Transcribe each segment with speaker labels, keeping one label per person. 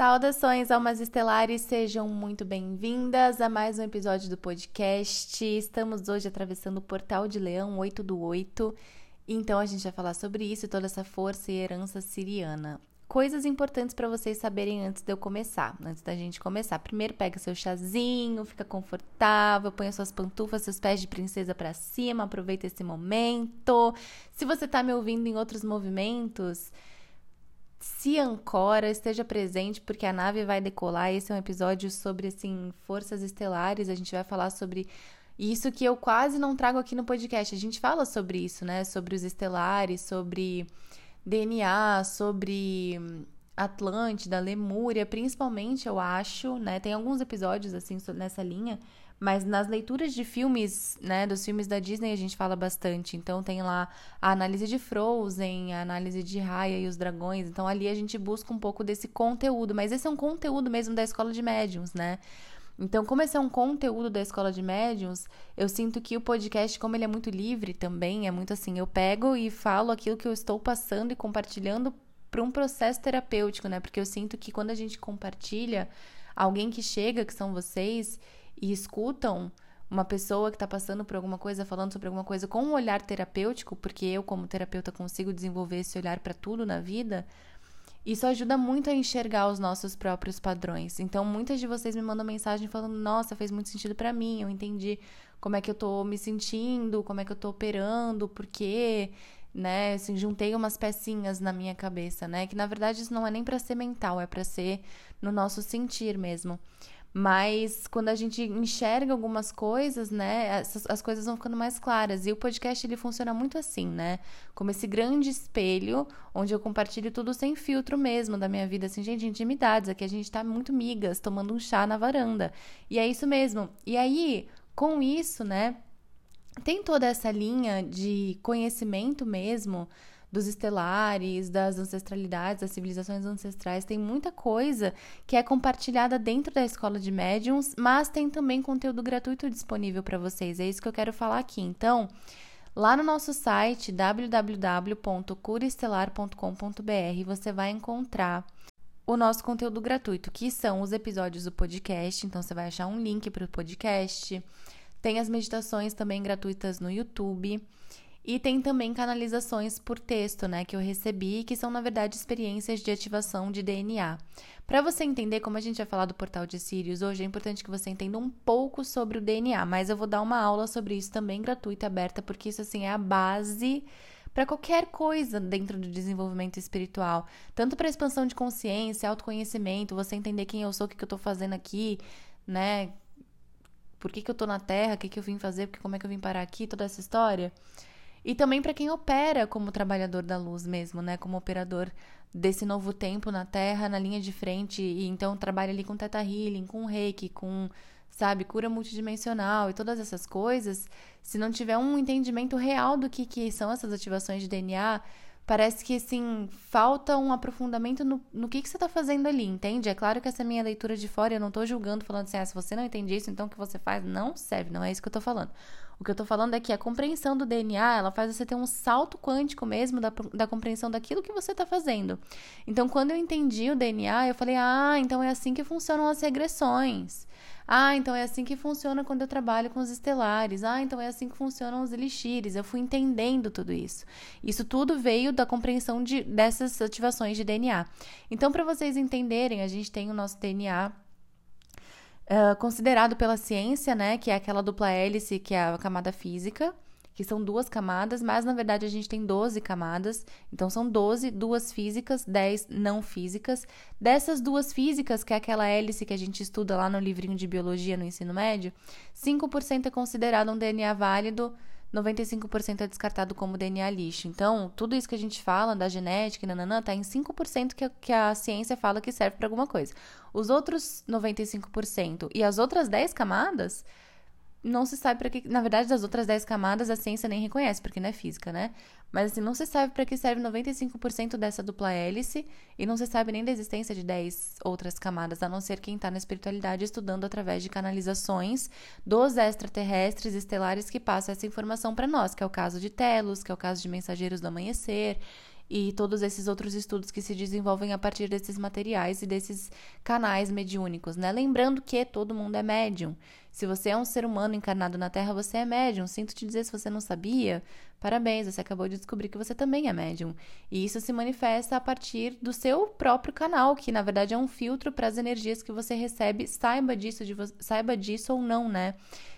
Speaker 1: Saudações, almas estelares, sejam muito bem-vindas a mais um episódio do podcast. Estamos hoje atravessando o Portal de Leão 8 do 8, então a gente vai falar sobre isso e toda essa força e herança siriana. Coisas importantes para vocês saberem antes de eu começar, antes da gente começar. Primeiro, pega seu chazinho, fica confortável, põe suas pantufas, seus pés de princesa para cima, aproveita esse momento. Se você está me ouvindo em outros movimentos, se ancora, esteja presente, porque a nave vai decolar. Esse é um episódio sobre, assim, forças estelares. A gente vai falar sobre isso que eu quase não trago aqui no podcast. A gente fala sobre isso, né? Sobre os estelares, sobre DNA, sobre Atlântida, Lemúria, principalmente, eu acho, né? Tem alguns episódios, assim, nessa linha. Mas nas leituras de filmes, né, dos filmes da Disney a gente fala bastante. Então tem lá a análise de Frozen, a análise de Raya e os dragões. Então ali a gente busca um pouco desse conteúdo, mas esse é um conteúdo mesmo da escola de médiums, né? Então, como esse é um conteúdo da escola de médiums, eu sinto que o podcast, como ele é muito livre também, é muito assim, eu pego e falo aquilo que eu estou passando e compartilhando para um processo terapêutico, né? Porque eu sinto que quando a gente compartilha, alguém que chega, que são vocês, e escutam uma pessoa que está passando por alguma coisa, falando sobre alguma coisa com um olhar terapêutico, porque eu, como terapeuta, consigo desenvolver esse olhar para tudo na vida, isso ajuda muito a enxergar os nossos próprios padrões. Então, muitas de vocês me mandam mensagem falando: Nossa, fez muito sentido para mim, eu entendi como é que eu tô me sentindo, como é que eu tô operando, por quê, né? Assim, juntei umas pecinhas na minha cabeça, né? Que na verdade isso não é nem para ser mental, é para ser no nosso sentir mesmo. Mas quando a gente enxerga algumas coisas, né, as, as coisas vão ficando mais claras. E o podcast ele funciona muito assim, né? Como esse grande espelho onde eu compartilho tudo sem filtro mesmo da minha vida, assim, gente, intimidades. Aqui a gente tá muito migas, tomando um chá na varanda. E é isso mesmo. E aí, com isso, né, tem toda essa linha de conhecimento mesmo dos estelares, das ancestralidades, das civilizações ancestrais. Tem muita coisa que é compartilhada dentro da escola de médiums, mas tem também conteúdo gratuito disponível para vocês. É isso que eu quero falar aqui. Então, lá no nosso site www.curaestelar.com.br você vai encontrar o nosso conteúdo gratuito, que são os episódios do podcast. Então, você vai achar um link para o podcast. Tem as meditações também gratuitas no YouTube. E tem também canalizações por texto, né, que eu recebi, que são na verdade experiências de ativação de DNA. Para você entender como a gente vai falar do portal de Sirius hoje, é importante que você entenda um pouco sobre o DNA, mas eu vou dar uma aula sobre isso também gratuita, aberta, porque isso assim é a base para qualquer coisa dentro do desenvolvimento espiritual, tanto para expansão de consciência, autoconhecimento, você entender quem eu sou, o que, que eu estou fazendo aqui, né? Por que, que eu estou na Terra, o que, que eu vim fazer, porque como é que eu vim parar aqui, toda essa história. E também para quem opera como trabalhador da luz mesmo, né? Como operador desse novo tempo na Terra, na linha de frente, e então trabalha ali com Teta Healing, com Reiki, com, sabe, cura multidimensional e todas essas coisas. Se não tiver um entendimento real do que, que são essas ativações de DNA, parece que, assim, falta um aprofundamento no, no que, que você está fazendo ali, entende? É claro que essa minha leitura de fora, eu não estou julgando, falando assim, ah, se você não entende isso, então o que você faz não serve, não é isso que eu estou falando. O que eu tô falando é que a compreensão do DNA, ela faz você ter um salto quântico mesmo da, da compreensão daquilo que você tá fazendo. Então, quando eu entendi o DNA, eu falei, ah, então é assim que funcionam as regressões. Ah, então é assim que funciona quando eu trabalho com os estelares. Ah, então é assim que funcionam os elixires. Eu fui entendendo tudo isso. Isso tudo veio da compreensão de, dessas ativações de DNA. Então, para vocês entenderem, a gente tem o nosso DNA uh, considerado pela ciência, né, que é aquela dupla hélice, que é a camada física, que são duas camadas, mas na verdade a gente tem 12 camadas, então são 12, duas físicas, 10 não físicas. Dessas duas físicas, que é aquela hélice que a gente estuda lá no livrinho de biologia no ensino médio, 5% é considerado um DNA válido 95% é descartado como DNA lixo. Então, tudo isso que a gente fala da genética e nananã tá em 5% que a, que a ciência fala que serve para alguma coisa. Os outros 95% e as outras 10 camadas não se sabe para que. Na verdade, das outras 10 camadas, a ciência nem reconhece, porque não é física, né? Mas assim, não se sabe para que serve 95% dessa dupla hélice e não se sabe nem da existência de 10 outras camadas, a não ser quem está na espiritualidade estudando através de canalizações dos extraterrestres estelares que passam essa informação para nós, que é o caso de Telos, que é o caso de Mensageiros do Amanhecer e todos esses outros estudos que se desenvolvem a partir desses materiais e desses canais mediúnicos, né? Lembrando que todo mundo é médium. Se você é um ser humano encarnado na Terra, você é médium. Sinto te dizer, se você não sabia, parabéns, você acabou de descobrir que você também é médium. E isso se manifesta a partir do seu próprio canal, que na verdade é um filtro para as energias que você recebe. Saiba disso, de, saiba disso ou não, né?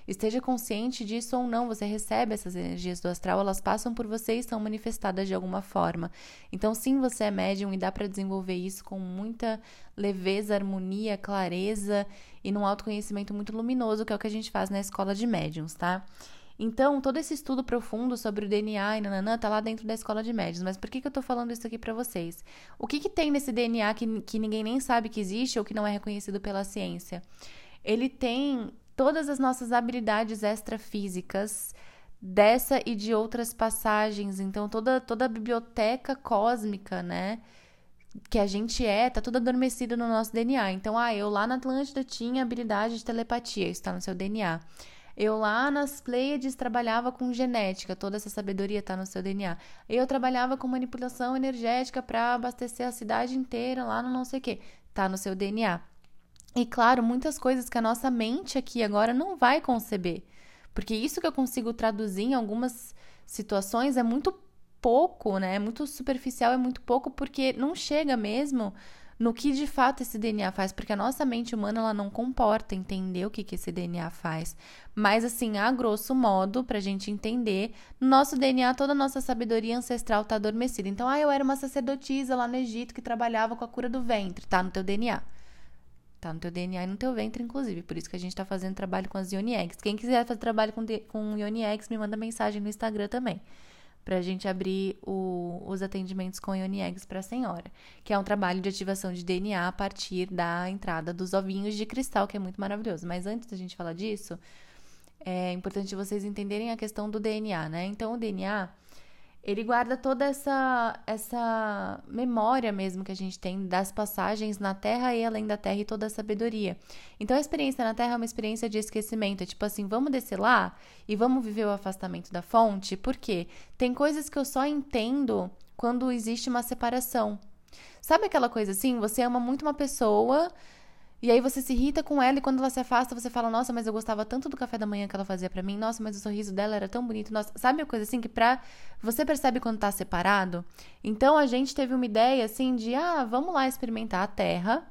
Speaker 1: Esteja consciente disso ou não, você recebe essas energias do astral, elas passam por você e são manifestadas de alguma forma. Então, sim, você é médium e dá para desenvolver isso com muita leveza, harmonia, clareza e num autoconhecimento muito luminoso, que é o que a gente faz na escola de médiums, tá? Então, todo esse estudo profundo sobre o DNA e nananã tá lá dentro da escola de médiums. Mas por que, que eu tô falando isso aqui para vocês? O que, que tem nesse DNA que, que ninguém nem sabe que existe ou que não é reconhecido pela ciência? Ele tem todas as nossas habilidades extrafísicas dessa e de outras passagens. Então, toda, toda a biblioteca cósmica, né? Que a gente é, tá tudo adormecido no nosso DNA. Então, ah, eu lá na Atlântida tinha habilidade de telepatia, isso tá no seu DNA. Eu lá nas Pleiades trabalhava com genética, toda essa sabedoria está no seu DNA. Eu trabalhava com manipulação energética para abastecer a cidade inteira lá no não sei o que, tá no seu DNA. E claro, muitas coisas que a nossa mente aqui agora não vai conceber. Porque isso que eu consigo traduzir em algumas situações é muito pouco, né? É muito superficial, é muito pouco, porque não chega mesmo no que de fato esse DNA faz, porque a nossa mente humana ela não comporta entender o que, que esse DNA faz. Mas assim, a grosso modo, pra gente entender, no nosso DNA toda a nossa sabedoria ancestral tá adormecida. Então, ah, eu era uma sacerdotisa lá no Egito que trabalhava com a cura do ventre, tá no teu DNA. Tá no teu DNA e no teu ventre, inclusive. Por isso que a gente tá fazendo trabalho com as Ioni Eggs. Quem quiser fazer trabalho com, com Ioni Eggs, me manda mensagem no Instagram também. Pra gente abrir o, os atendimentos com Ioni Eggs pra senhora. Que é um trabalho de ativação de DNA a partir da entrada dos ovinhos de cristal, que é muito maravilhoso. Mas antes da gente falar disso, é importante vocês entenderem a questão do DNA, né? Então, o DNA ele guarda toda essa essa memória mesmo que a gente tem das passagens na Terra e além da Terra e toda a sabedoria. Então a experiência na Terra é uma experiência de esquecimento, é tipo assim, vamos descer lá e vamos viver o afastamento da fonte, porque tem coisas que eu só entendo quando existe uma separação. Sabe aquela coisa assim, você ama muito uma pessoa, e aí você se irrita com ela e quando ela se afasta, você fala: "Nossa, mas eu gostava tanto do café da manhã que ela fazia para mim. Nossa, mas o sorriso dela era tão bonito". Nossa, sabe uma coisa assim que pra você percebe quando tá separado? Então a gente teve uma ideia assim de: "Ah, vamos lá experimentar a Terra,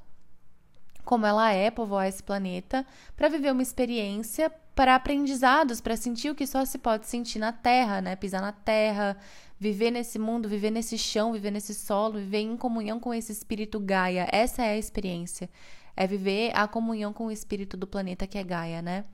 Speaker 1: como ela é, povoar esse planeta, para viver uma experiência para aprendizados, para sentir o que só se pode sentir na Terra, né? Pisar na Terra, viver nesse mundo, viver nesse chão, viver nesse solo, viver em comunhão com esse espírito Gaia. Essa é a experiência é viver a comunhão com o espírito do planeta que é Gaia, né?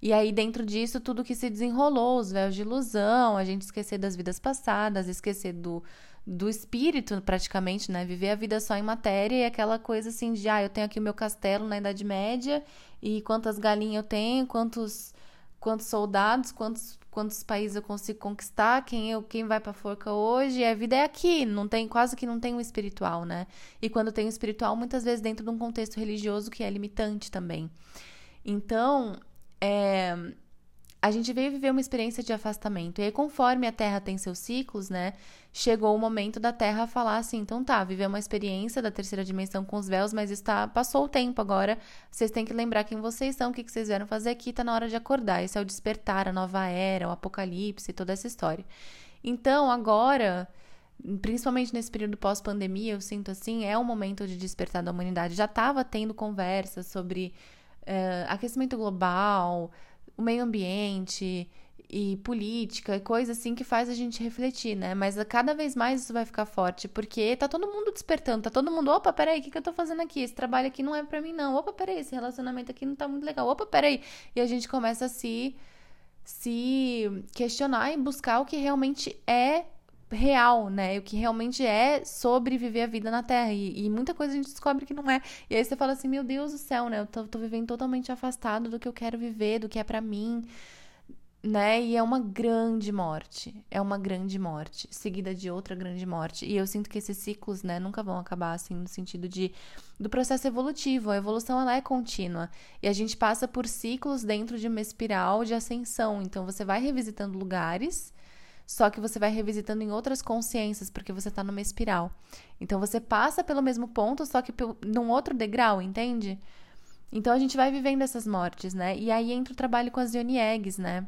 Speaker 1: E aí, dentro disso, tudo que se desenrolou, os véus de ilusão, a gente esquecer das vidas passadas, esquecer do, do espírito, praticamente, né? Viver a vida só em matéria e aquela coisa assim de, ah, eu tenho aqui o meu castelo na Idade Média e quantas galinhas eu tenho, quantos, quantos soldados, quantos quantos países eu consigo conquistar, quem eu, quem vai para forca hoje, a vida é aqui, não tem quase que não tem o espiritual, né? E quando tem o espiritual, muitas vezes dentro de um contexto religioso que é limitante também. Então, é, a gente veio viver uma experiência de afastamento. E aí, conforme a Terra tem seus ciclos, né? Chegou o momento da Terra falar assim: então tá, viver uma experiência da terceira dimensão com os véus, mas está, passou o tempo agora. Vocês têm que lembrar quem vocês são, o que, que vocês vieram fazer aqui, tá na hora de acordar. Esse é o despertar, a nova era, o apocalipse, toda essa história. Então, agora principalmente nesse período pós-pandemia, eu sinto assim, é o momento de despertar da humanidade. Já estava tendo conversas sobre uh, aquecimento global, o meio ambiente e política e coisa assim que faz a gente refletir, né? Mas cada vez mais isso vai ficar forte, porque tá todo mundo despertando, tá todo mundo, opa, peraí, o que, que eu tô fazendo aqui? Esse trabalho aqui não é para mim, não. Opa, peraí, esse relacionamento aqui não tá muito legal. Opa, peraí. E a gente começa a se, se questionar e buscar o que realmente é real, né? O que realmente é sobre viver a vida na Terra. E, e, muita coisa a gente descobre que não é. E aí você fala assim, meu Deus do céu, né? Eu tô, tô vivendo totalmente afastado do que eu quero viver, do que é para mim, né? E é uma grande morte. É uma grande morte, seguida de outra grande morte. E eu sinto que esses ciclos, né, nunca vão acabar, assim, no sentido de do processo evolutivo. A evolução, ela é contínua. E a gente passa por ciclos dentro de uma espiral de ascensão. Então, você vai revisitando lugares só que você vai revisitando em outras consciências, porque você tá numa espiral. Então você passa pelo mesmo ponto, só que num outro degrau, entende? Então a gente vai vivendo essas mortes, né? E aí entra o trabalho com as Yoni Eggs, né?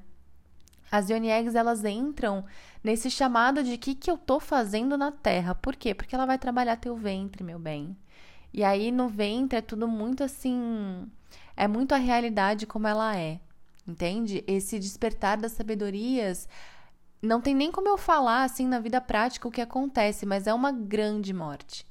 Speaker 1: As Yoni Eggs, elas entram nesse chamado de o que, que eu tô fazendo na Terra. Por quê? Porque ela vai trabalhar teu ventre, meu bem. E aí no ventre é tudo muito assim. É muito a realidade como ela é. Entende? Esse despertar das sabedorias. Não tem nem como eu falar assim na vida prática o que acontece, mas é uma grande morte.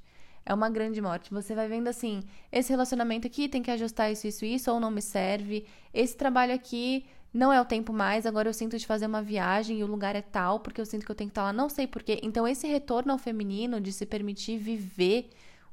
Speaker 1: É uma grande morte. Você vai vendo assim: esse relacionamento aqui tem que ajustar isso, isso, isso, ou não me serve. Esse trabalho aqui não é o tempo mais, agora eu sinto de fazer uma viagem e o lugar é tal, porque eu sinto que eu tenho que estar lá, não sei porquê. Então, esse retorno ao feminino, de se permitir viver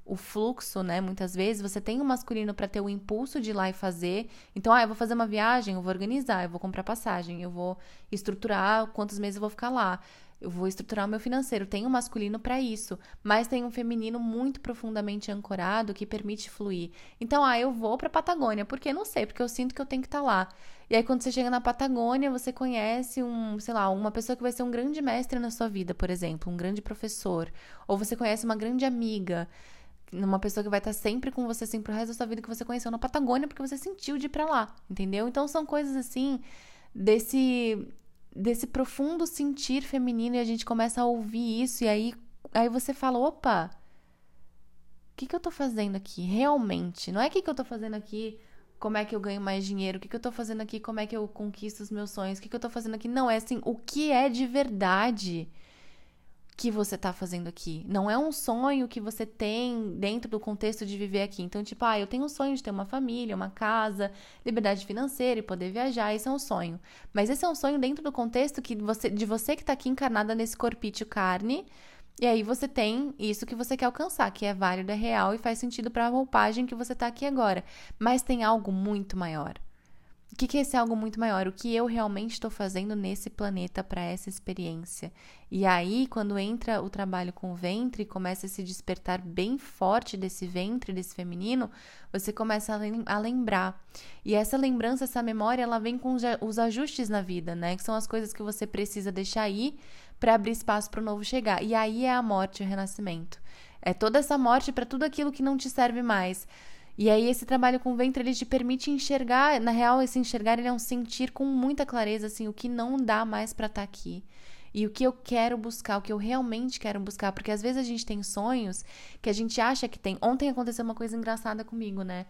Speaker 1: o fluxo, né? Muitas vezes você tem o um masculino para ter o impulso de ir lá e fazer. Então, ah, eu vou fazer uma viagem, eu vou organizar, eu vou comprar passagem, eu vou estruturar quantos meses eu vou ficar lá. Eu vou estruturar o meu financeiro. Tem um masculino para isso, mas tem um feminino muito profundamente ancorado que permite fluir. Então, ah, eu vou para Patagônia, porque não sei, porque eu sinto que eu tenho que estar tá lá. E aí quando você chega na Patagônia, você conhece um, sei lá, uma pessoa que vai ser um grande mestre na sua vida, por exemplo, um grande professor, ou você conhece uma grande amiga, uma pessoa que vai estar sempre com você assim pro resto da sua vida que você conheceu na Patagônia porque você sentiu de ir para lá, entendeu? Então são coisas assim desse desse profundo sentir feminino e a gente começa a ouvir isso e aí aí você fala, opa, o que, que eu tô fazendo aqui? Realmente. Não é o que, que eu tô fazendo aqui, como é que eu ganho mais dinheiro, o que, que eu tô fazendo aqui, como é que eu conquisto os meus sonhos, o que, que eu tô fazendo aqui. Não, é assim, o que é de verdade que você tá fazendo aqui. Não é um sonho que você tem dentro do contexto de viver aqui. Então, tipo, ah, eu tenho um sonho de ter uma família, uma casa, liberdade financeira e poder viajar, isso é um sonho. Mas esse é um sonho dentro do contexto que você, de você que tá aqui encarnada nesse corpício carne. E aí você tem isso que você quer alcançar, que é válido, é real e faz sentido para a roupagem que você tá aqui agora. Mas tem algo muito maior. O que, que é esse algo muito maior? O que eu realmente estou fazendo nesse planeta para essa experiência? E aí, quando entra o trabalho com o ventre começa a se despertar bem forte desse ventre, desse feminino, você começa a, lembrar. E essa lembrança, essa memória, ela vem com os ajustes na vida, né? Que são as coisas que você precisa deixar aí para abrir espaço para o novo chegar. E aí é a morte o renascimento. É toda essa morte para tudo aquilo que não te serve mais e aí esse trabalho com o ventre ele te permite enxergar, na real esse enxergar ele é um sentir com muita clareza assim o que não dá mais para estar tá aqui. E o que eu quero buscar, o que eu realmente quero buscar, porque às vezes a gente tem sonhos que a gente acha que tem. Ontem aconteceu uma coisa engraçada comigo, né?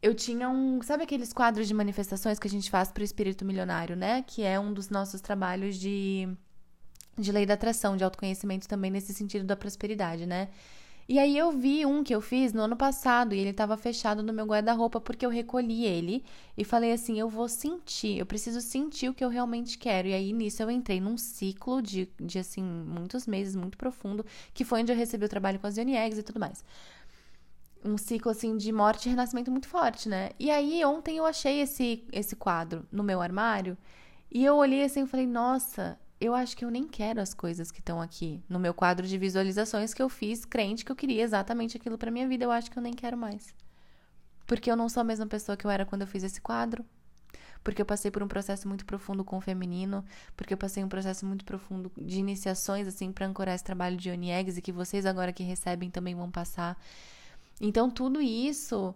Speaker 1: Eu tinha um, sabe aqueles quadros de manifestações que a gente faz para o espírito milionário, né? Que é um dos nossos trabalhos de de lei da atração, de autoconhecimento também nesse sentido da prosperidade, né? E aí eu vi um que eu fiz no ano passado e ele estava fechado no meu guarda-roupa porque eu recolhi ele e falei assim, eu vou sentir, eu preciso sentir o que eu realmente quero. E aí nisso eu entrei num ciclo de, de assim, muitos meses, muito profundo, que foi onde eu recebi o trabalho com as Eggs e tudo mais. Um ciclo assim de morte e renascimento muito forte, né? E aí ontem eu achei esse esse quadro no meu armário e eu olhei assim e falei, nossa, eu acho que eu nem quero as coisas que estão aqui no meu quadro de visualizações que eu fiz, crente que eu queria exatamente aquilo para minha vida. Eu acho que eu nem quero mais. Porque eu não sou a mesma pessoa que eu era quando eu fiz esse quadro. Porque eu passei por um processo muito profundo com o feminino, porque eu passei um processo muito profundo de iniciações assim para ancorar esse trabalho de Oniegs e que vocês agora que recebem também vão passar. Então tudo isso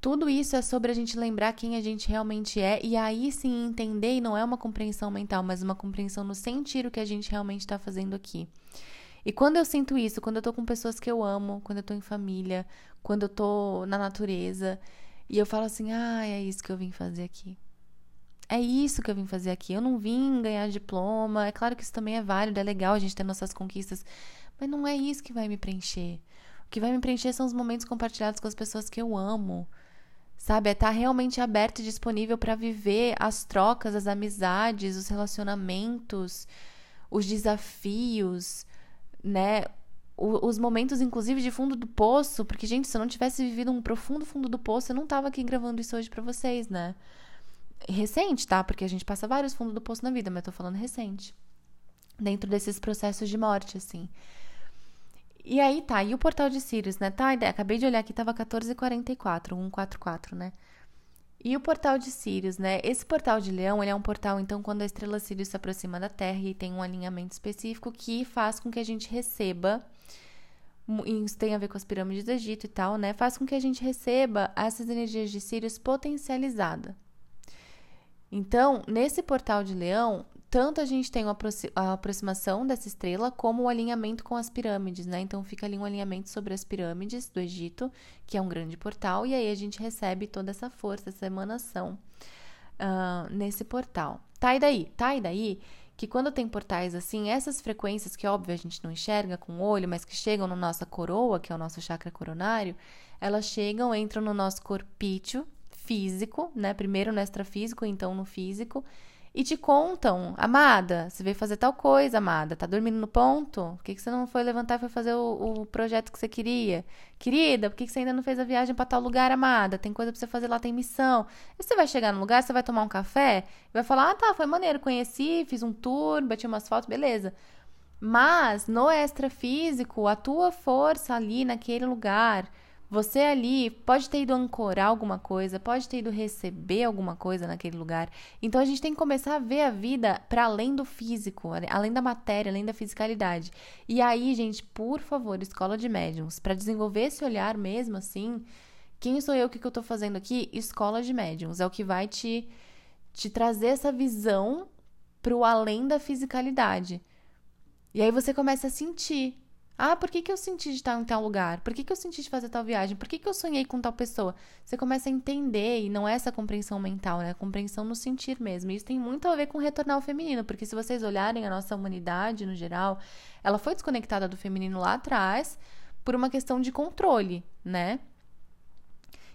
Speaker 1: tudo isso é sobre a gente lembrar quem a gente realmente é e aí sim entender, e não é uma compreensão mental, mas uma compreensão no sentir o que a gente realmente está fazendo aqui. E quando eu sinto isso, quando eu tô com pessoas que eu amo, quando eu tô em família, quando eu tô na natureza, e eu falo assim: ah, é isso que eu vim fazer aqui. É isso que eu vim fazer aqui. Eu não vim ganhar diploma. É claro que isso também é válido, é legal a gente ter nossas conquistas, mas não é isso que vai me preencher. O que vai me preencher são os momentos compartilhados com as pessoas que eu amo Sabe? É estar tá realmente aberto e disponível para viver as trocas, as amizades, os relacionamentos, os desafios, né? os momentos, inclusive, de fundo do poço, porque, gente, se eu não tivesse vivido um profundo fundo do poço, eu não tava aqui gravando isso hoje para vocês, né? Recente, tá? Porque a gente passa vários fundos do poço na vida, mas eu tô falando recente. Dentro desses processos de morte, assim. E aí tá, e o portal de Sirius, né? Tá, acabei de olhar aqui, tava 1444, 144, né? E o portal de Sirius, né? Esse portal de Leão, ele é um portal, então, quando a estrela Sirius se aproxima da Terra e tem um alinhamento específico que faz com que a gente receba, isso tem a ver com as pirâmides do Egito e tal, né? Faz com que a gente receba essas energias de Sirius potencializada. Então, nesse portal de Leão, tanto a gente tem a aproximação dessa estrela como o alinhamento com as pirâmides, né? Então fica ali um alinhamento sobre as pirâmides do Egito, que é um grande portal, e aí a gente recebe toda essa força, essa emanação uh, nesse portal. Tá e daí? Tá e daí? Que quando tem portais assim, essas frequências que óbvio a gente não enxerga com o olho, mas que chegam na nossa coroa, que é o nosso chakra coronário, elas chegam, entram no nosso corpício físico, né? Primeiro no extrafísico, então no físico e te contam, amada, você veio fazer tal coisa, amada, tá dormindo no ponto? Por que, que você não foi levantar e foi fazer o, o projeto que você queria? Querida, por que, que você ainda não fez a viagem para tal lugar, amada? Tem coisa pra você fazer lá, tem missão. E você vai chegar no lugar, você vai tomar um café e vai falar, ah, tá, foi maneiro, conheci, fiz um tour, bati umas fotos, beleza. Mas no extrafísico, a tua força ali naquele lugar você ali pode ter ido ancorar alguma coisa, pode ter ido receber alguma coisa naquele lugar. Então a gente tem que começar a ver a vida para além do físico, além da matéria, além da fisicalidade. E aí, gente, por favor, escola de médiums, para desenvolver esse olhar mesmo assim, quem sou eu, o que, que eu tô fazendo aqui? Escola de médiums é o que vai te te trazer essa visão pro além da fisicalidade. E aí você começa a sentir ah, por que, que eu senti de estar em tal lugar? Por que, que eu senti de fazer tal viagem? Por que, que eu sonhei com tal pessoa? Você começa a entender, e não é essa compreensão mental, né? A compreensão no sentir mesmo. E isso tem muito a ver com retornar ao feminino, porque se vocês olharem a nossa humanidade no geral, ela foi desconectada do feminino lá atrás por uma questão de controle, né?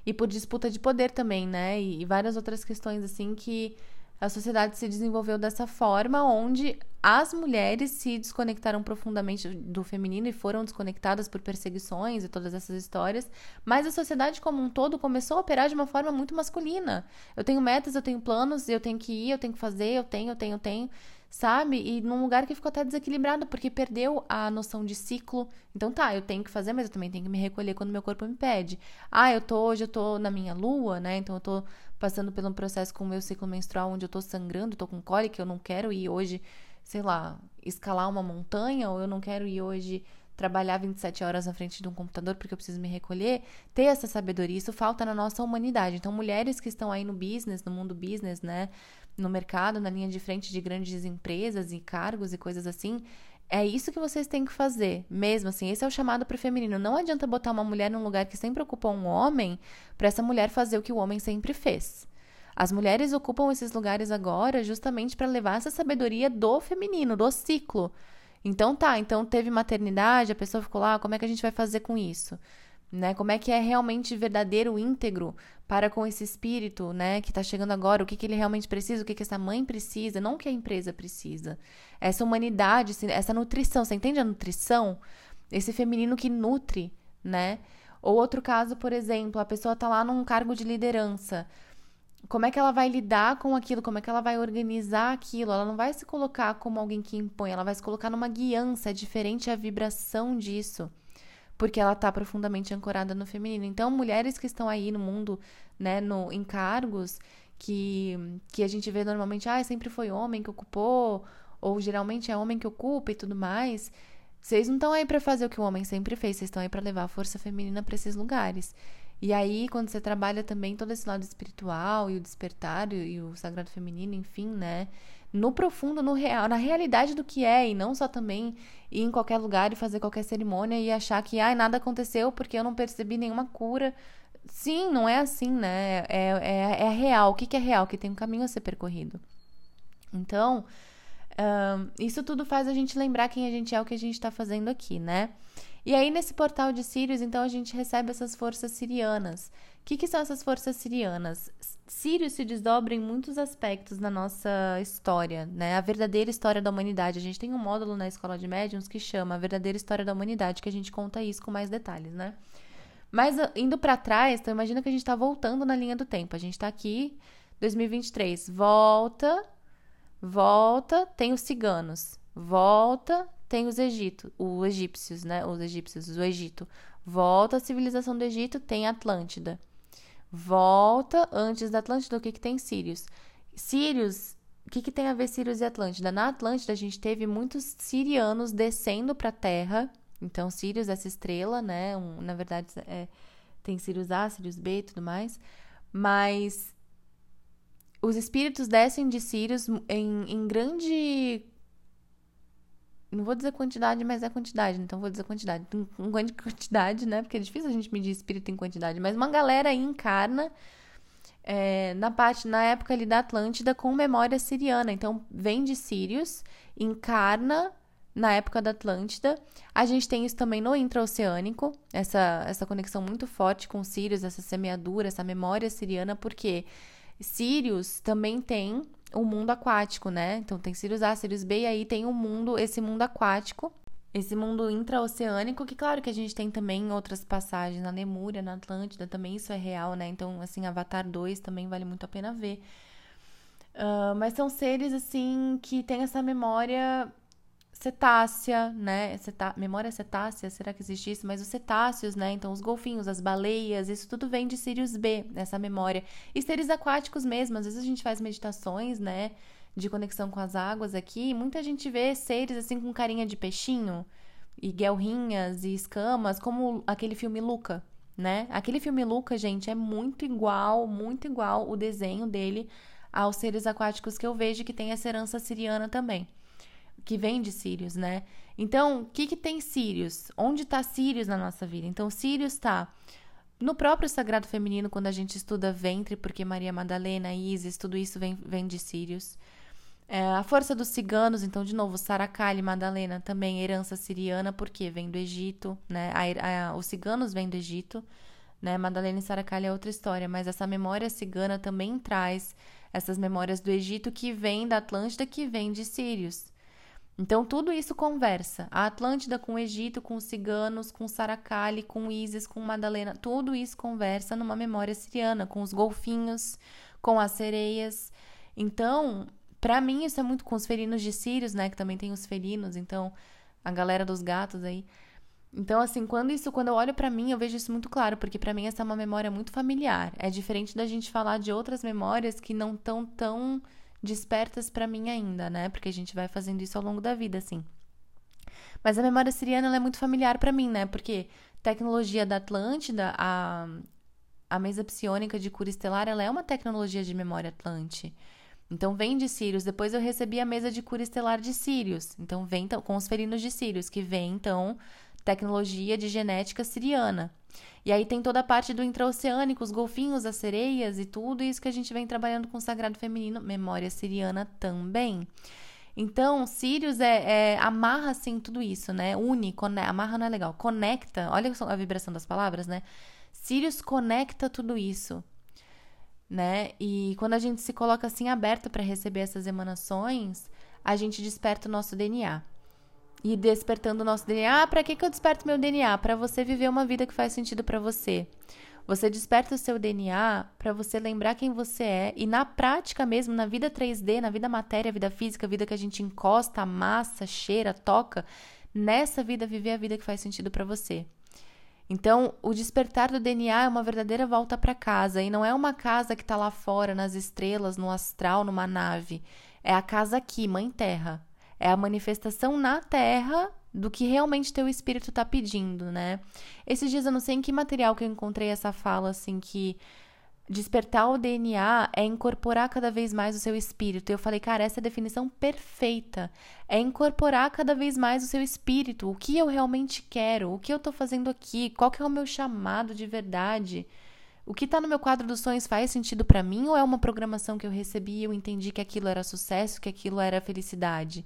Speaker 1: E por disputa de poder também, né? E, e várias outras questões assim que a sociedade se desenvolveu dessa forma, onde as mulheres se desconectaram profundamente do feminino e foram desconectadas por perseguições e todas essas histórias, mas a sociedade como um todo começou a operar de uma forma muito masculina. Eu tenho metas, eu tenho planos, eu tenho que ir, eu tenho que fazer, eu tenho, eu tenho, eu tenho sabe? E num lugar que ficou até desequilibrado, porque perdeu a noção de ciclo. Então tá, eu tenho que fazer, mas eu também tenho que me recolher quando meu corpo me pede. Ah, eu tô, hoje eu tô na minha lua, né? Então eu tô passando por um processo com o meu ciclo menstrual onde eu tô sangrando, tô com cólica, eu não quero ir hoje, sei lá, escalar uma montanha, ou eu não quero ir hoje trabalhar 27 horas na frente de um computador porque eu preciso me recolher, ter essa sabedoria, isso falta na nossa humanidade. Então, mulheres que estão aí no business, no mundo business, né, no mercado, na linha de frente de grandes empresas e cargos e coisas assim, é isso que vocês têm que fazer, mesmo assim. Esse é o chamado para o feminino. Não adianta botar uma mulher num lugar que sempre ocupou um homem para essa mulher fazer o que o homem sempre fez. As mulheres ocupam esses lugares agora justamente para levar essa sabedoria do feminino, do ciclo. Então tá, então teve maternidade, a pessoa ficou lá, como é que a gente vai fazer com isso? Né? Como é que é realmente verdadeiro, íntegro para com esse espírito, né, que está chegando agora, o que, que ele realmente precisa, o que, que essa mãe precisa, não o que a empresa precisa. Essa humanidade, essa nutrição, você entende a nutrição? Esse feminino que nutre, né? Ou outro caso, por exemplo, a pessoa está lá num cargo de liderança. Como é que ela vai lidar com aquilo? Como é que ela vai organizar aquilo? Ela não vai se colocar como alguém que impõe, ela vai se colocar numa guiança, é diferente a vibração disso porque ela está profundamente ancorada no feminino. Então, mulheres que estão aí no mundo, né, no, em cargos que, que a gente vê normalmente, ah, sempre foi homem que ocupou, ou geralmente é homem que ocupa e tudo mais. Vocês não estão aí para fazer o que o homem sempre fez, vocês estão aí para levar a força feminina para esses lugares. E aí, quando você trabalha também todo esse lado espiritual e o despertar e, e o sagrado feminino, enfim, né? No profundo, no real, na realidade do que é, e não só também ir em qualquer lugar e fazer qualquer cerimônia e achar que ai, nada aconteceu porque eu não percebi nenhuma cura. Sim, não é assim, né? É, é, é real. O que, que é real? Que tem um caminho a ser percorrido. Então, um, isso tudo faz a gente lembrar quem a gente é, o que a gente está fazendo aqui, né? E aí, nesse portal de Sírios, então, a gente recebe essas forças sirianas. O que, que são essas forças sirianas? Sírio se desdobra em muitos aspectos na nossa história, né? A verdadeira história da humanidade. A gente tem um módulo na Escola de Médiuns que chama A Verdadeira História da Humanidade, que a gente conta isso com mais detalhes, né? Mas ah, indo para trás, então imagina que a gente está voltando na linha do tempo. A gente está aqui, 2023, volta, volta, tem os ciganos, volta, tem os Egito, os egípcios, né? Os egípcios, o Egito. Volta a civilização do Egito, tem Atlântida. Volta antes da Atlântida, o que, que tem Sirius? Sirius, o que, que tem a ver Sirius e Atlântida? Na Atlântida, a gente teve muitos sirianos descendo para a Terra. Então, Sirius, essa estrela, né? Um, na verdade, é, tem Sirius A, Sirius B e tudo mais. Mas os espíritos descem de Sirius em, em grande não vou dizer quantidade, mas é quantidade, então vou dizer quantidade. Em grande quantidade, né? Porque é difícil a gente medir espírito em quantidade, mas uma galera aí encarna é, na parte, na época ali da Atlântida com memória siriana. Então, vem de Sírios, encarna na época da Atlântida. A gente tem isso também no intraoceânico, essa, essa conexão muito forte com Sírios, essa semeadura, essa memória siriana, porque Sírios também tem o mundo aquático, né? Então tem Sirius A, Sirius B, e aí tem o mundo, esse mundo aquático, esse mundo intraoceânico, que claro que a gente tem também outras passagens, na Lemúria, na Atlântida, também isso é real, né? Então, assim, Avatar 2 também vale muito a pena ver. Uh, mas são seres, assim, que têm essa memória cetácea, né? Memória cetácea, será que existe isso? Mas os cetáceos, né? Então, os golfinhos, as baleias, isso tudo vem de Sirius B, essa memória. E seres aquáticos mesmo, às vezes a gente faz meditações, né? De conexão com as águas aqui, muita gente vê seres assim com carinha de peixinho, e guelrinhas e escamas, como aquele filme Luca, né? Aquele filme Luca, gente, é muito igual, muito igual o desenho dele aos seres aquáticos que eu vejo que tem essa herança siriana também que vem de Sirius, né? Então, o que, que tem Sirius? Onde está Sirius na nossa vida? Então, Sirius está no próprio Sagrado Feminino, quando a gente estuda ventre, porque Maria Madalena, Isis, tudo isso vem, vem de Sirius. É, a força dos ciganos, então, de novo, Saracali, Madalena, também herança siriana, porque vem do Egito, né? A, a, os ciganos vêm do Egito, né? Madalena e Saracali é outra história, mas essa memória cigana também traz essas memórias do Egito que vem da Atlântida, que vem de Sírios. Então, tudo isso conversa. A Atlântida com o Egito, com os ciganos, com Saracali, com Isis, com Madalena, tudo isso conversa numa memória siriana, com os golfinhos, com as sereias. Então, para mim, isso é muito com os felinos de Sírios, né? Que também tem os felinos, então, a galera dos gatos aí. Então, assim, quando isso, quando eu olho para mim, eu vejo isso muito claro, porque para mim essa é uma memória muito familiar. É diferente da gente falar de outras memórias que não tão, tão despertas para mim ainda, né? Porque a gente vai fazendo isso ao longo da vida, assim. Mas a memória siriana é muito familiar para mim, né? Porque tecnologia da Atlântida, a, a mesa psionica de cura estelar, ela é uma tecnologia de memória Atlante. Então vem de Sirius. Depois eu recebi a mesa de cura estelar de Sirius. Então vem com os felinos de Sirius, que vem então tecnologia de genética siriana. E aí tem toda a parte do intraoceânico, os golfinhos, as sereias e tudo isso que a gente vem trabalhando com o sagrado feminino, memória siriana também. Então, Sirius é, é, amarra assim tudo isso, né? Une, amarra não é legal, conecta. Olha a vibração das palavras, né? Sirius conecta tudo isso, né? E quando a gente se coloca assim aberto para receber essas emanações, a gente desperta o nosso DNA e despertando o nosso DNA. Ah, para que, que eu desperto meu DNA? Para você viver uma vida que faz sentido para você. Você desperta o seu DNA para você lembrar quem você é e na prática mesmo, na vida 3D, na vida matéria, vida física, vida que a gente encosta, amassa, cheira, toca, nessa vida viver a vida que faz sentido para você. Então, o despertar do DNA é uma verdadeira volta para casa e não é uma casa que está lá fora, nas estrelas, no astral, numa nave. É a casa aqui, Mãe Terra. É a manifestação na Terra do que realmente teu espírito está pedindo, né? Esses dias eu não sei em que material que eu encontrei essa fala assim que despertar o DNA é incorporar cada vez mais o seu espírito. Eu falei, cara, essa é a definição perfeita. É incorporar cada vez mais o seu espírito. O que eu realmente quero? O que eu tô fazendo aqui? Qual que é o meu chamado de verdade? O que está no meu quadro dos sonhos faz sentido para mim ou é uma programação que eu recebi e eu entendi que aquilo era sucesso, que aquilo era felicidade?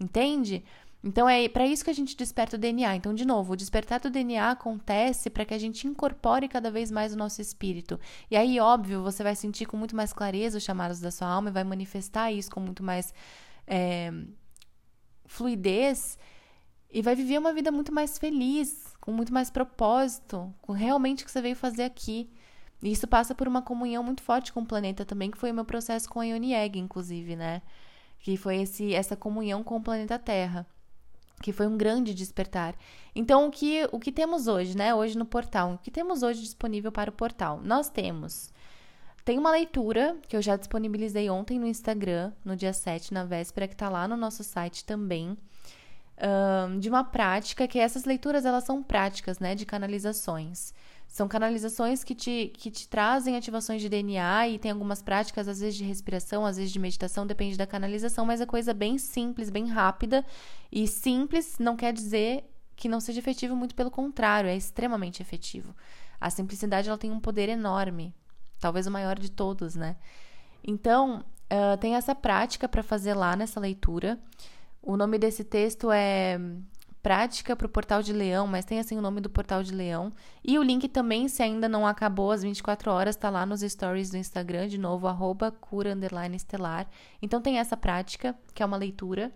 Speaker 1: Entende? Então é para isso que a gente desperta o DNA. Então, de novo, o despertar do DNA acontece para que a gente incorpore cada vez mais o nosso espírito. E aí, óbvio, você vai sentir com muito mais clareza os chamados da sua alma e vai manifestar isso com muito mais é, fluidez e vai viver uma vida muito mais feliz, com muito mais propósito, com realmente o que você veio fazer aqui. E isso passa por uma comunhão muito forte com o planeta também, que foi o meu processo com a Ioni Egg, inclusive, né? Que foi esse, essa comunhão com o planeta Terra. que foi um grande despertar. Então, o que, o que temos hoje, né? Hoje no portal, o que temos hoje disponível para o portal? Nós temos. Tem uma leitura que eu já disponibilizei ontem no Instagram, no dia 7, na véspera, que está lá no nosso site também. Um, de uma prática, que essas leituras elas são práticas, né? De canalizações. São canalizações que te, que te trazem ativações de DNA e tem algumas práticas, às vezes de respiração, às vezes de meditação, depende da canalização, mas é coisa bem simples, bem rápida. E simples não quer dizer que não seja efetivo, muito pelo contrário, é extremamente efetivo. A simplicidade ela tem um poder enorme, talvez o maior de todos, né? Então, uh, tem essa prática para fazer lá nessa leitura. O nome desse texto é prática para o Portal de Leão, mas tem assim o nome do Portal de Leão. E o link também, se ainda não acabou às 24 horas, está lá nos stories do Instagram, de novo, arroba cura estelar. Então tem essa prática, que é uma leitura.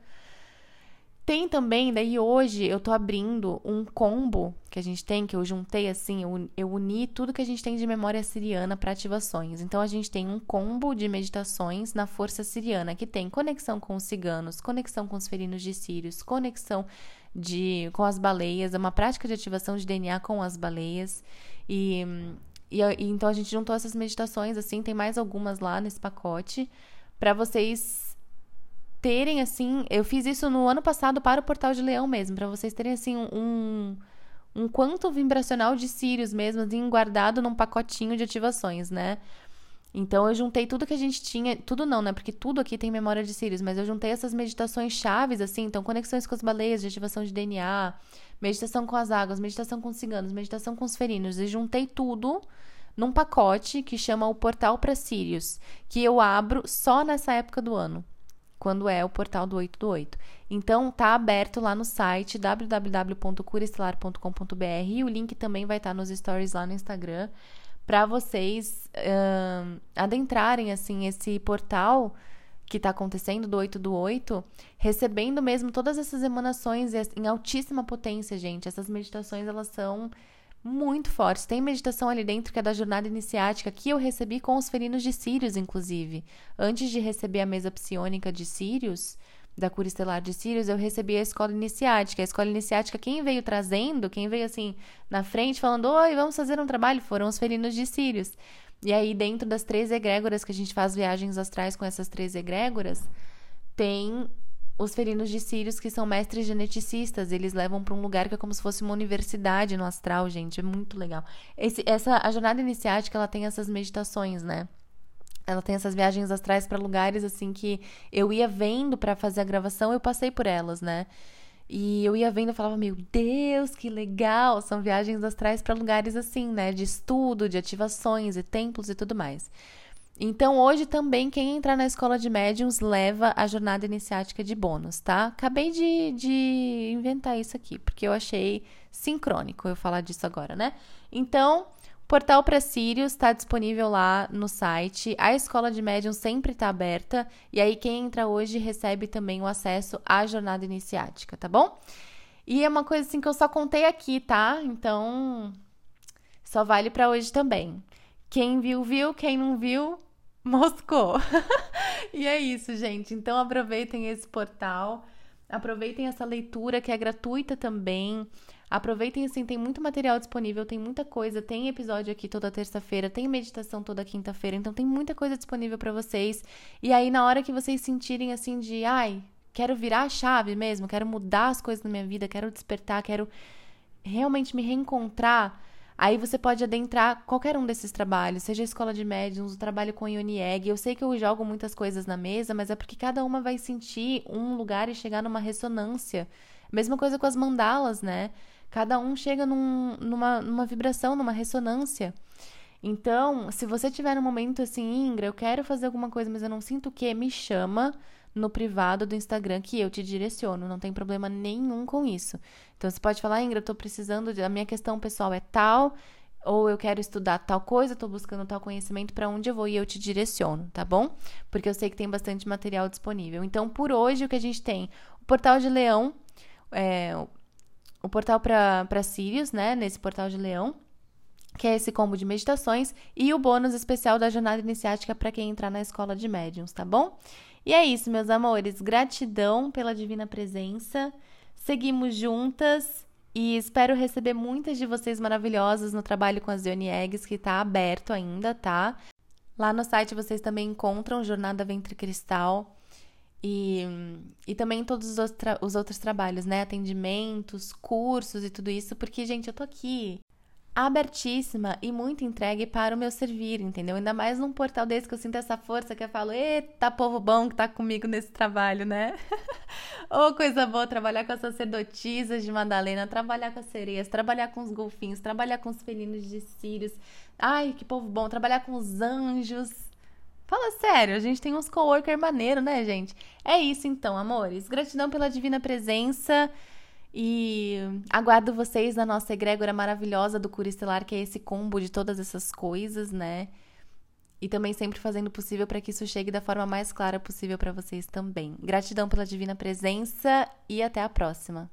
Speaker 1: Tem também, daí hoje eu tô abrindo um combo que a gente tem, que eu juntei assim, eu, uni tudo que a gente tem de memória siriana para ativações. Então a gente tem um combo de meditações na força siriana, que tem conexão com os ciganos, conexão com os ferinos de Sírios, conexão de com as baleias, é uma prática de ativação de DNA com as baleias. E, e, e então a gente juntou essas meditações, assim, tem mais algumas lá nesse pacote, para vocês terem, assim. Eu fiz isso no ano passado para o Portal de Leão mesmo, para vocês terem, assim, um. Um quanto vibracional de Sirius mesmo, assim, guardado num pacotinho de ativações, né? Então eu juntei tudo que a gente tinha, tudo não, né? Porque tudo aqui tem memória de Sirius, mas eu juntei essas meditações chaves, assim, então conexões com as baleias, de ativação de DNA, meditação com as águas, meditação com os ciganos, meditação com os ferinos, e juntei tudo num pacote que chama o Portal para Sirius, que eu abro só nessa época do ano, quando é o portal do 8 do 8. Então tá aberto lá no site www.curaestelar.com.br e o link também vai estar nos stories lá no Instagram para vocês uh, adentrarem assim esse portal que está acontecendo do 8 do 8, recebendo mesmo todas essas emanações em altíssima potência, gente. Essas meditações elas são muito fortes. Tem meditação ali dentro que é da jornada iniciática, que eu recebi com os ferinos de Sirius, inclusive. Antes de receber a mesa psiônica de Sirius, da cura estelar de Sirius, eu recebi a escola iniciática. A escola iniciática, quem veio trazendo, quem veio assim na frente falando: Oi, vamos fazer um trabalho, foram os felinos de Sirius. E aí, dentro das três egrégoras que a gente faz viagens astrais com essas três egrégoras, tem os felinos de Sirius que são mestres geneticistas. Eles levam para um lugar que é como se fosse uma universidade no astral, gente. É muito legal. Esse, essa, a jornada iniciática, ela tem essas meditações, né? Ela tem essas viagens astrais para lugares assim que eu ia vendo para fazer a gravação, eu passei por elas, né? E eu ia vendo e falava, meu Deus, que legal! São viagens astrais para lugares assim, né? De estudo, de ativações e templos e tudo mais. Então, hoje também, quem entrar na escola de médiums leva a jornada iniciática de bônus, tá? Acabei de, de inventar isso aqui, porque eu achei sincrônico eu falar disso agora, né? Então, Portal para Sírios está disponível lá no site. A escola de médium sempre está aberta. E aí, quem entra hoje recebe também o acesso à jornada iniciática, tá bom? E é uma coisa assim que eu só contei aqui, tá? Então, só vale para hoje também. Quem viu, viu. Quem não viu, moscou. e é isso, gente. Então, aproveitem esse portal. Aproveitem essa leitura que é gratuita também. Aproveitem assim, tem muito material disponível, tem muita coisa, tem episódio aqui toda terça-feira, tem meditação toda quinta-feira, então tem muita coisa disponível para vocês. E aí na hora que vocês sentirem assim de, ai, quero virar a chave mesmo, quero mudar as coisas na minha vida, quero despertar, quero realmente me reencontrar, Aí você pode adentrar qualquer um desses trabalhos, seja a escola de médiums, o trabalho com Ioni Egg. Eu sei que eu jogo muitas coisas na mesa, mas é porque cada uma vai sentir um lugar e chegar numa ressonância. Mesma coisa com as mandalas, né? Cada um chega num, numa, numa vibração, numa ressonância. Então, se você tiver um momento assim, Ingra, eu quero fazer alguma coisa, mas eu não sinto o que, me chama no privado do Instagram que eu te direciono, não tem problema nenhum com isso. Então você pode falar, Ingra, eu tô precisando, de, a minha questão pessoal é tal, ou eu quero estudar tal coisa, tô buscando tal conhecimento para onde eu vou e eu te direciono, tá bom? Porque eu sei que tem bastante material disponível. Então, por hoje, o que a gente tem? O portal de Leão, é, o portal para Sirius, né? Nesse portal de Leão, que é esse combo de meditações, e o bônus especial da jornada iniciática para quem entrar na escola de médiums, tá bom? E é isso, meus amores. Gratidão pela divina presença. Seguimos juntas e espero receber muitas de vocês maravilhosas no trabalho com as Yoni Eggs, que está aberto ainda, tá? Lá no site vocês também encontram Jornada Ventre Cristal e, e também todos os, os outros trabalhos, né? Atendimentos, cursos e tudo isso, porque, gente, eu tô aqui abertíssima e muito entregue para o meu servir, entendeu? Ainda mais num portal desse que eu sinto essa força que eu falo, eita, povo bom que tá comigo nesse trabalho, né? Ô, oh, coisa boa trabalhar com as sacerdotisas de Madalena, trabalhar com as sereias, trabalhar com os golfinhos, trabalhar com os felinos de Sirius. Ai, que povo bom, trabalhar com os anjos. Fala sério, a gente tem uns coworker maneiro, né, gente? É isso então, amores. Gratidão pela divina presença. E aguardo vocês na nossa egrégora maravilhosa do Cura Estelar, que é esse combo de todas essas coisas, né? E também sempre fazendo o possível para que isso chegue da forma mais clara possível para vocês também. Gratidão pela divina presença e até a próxima.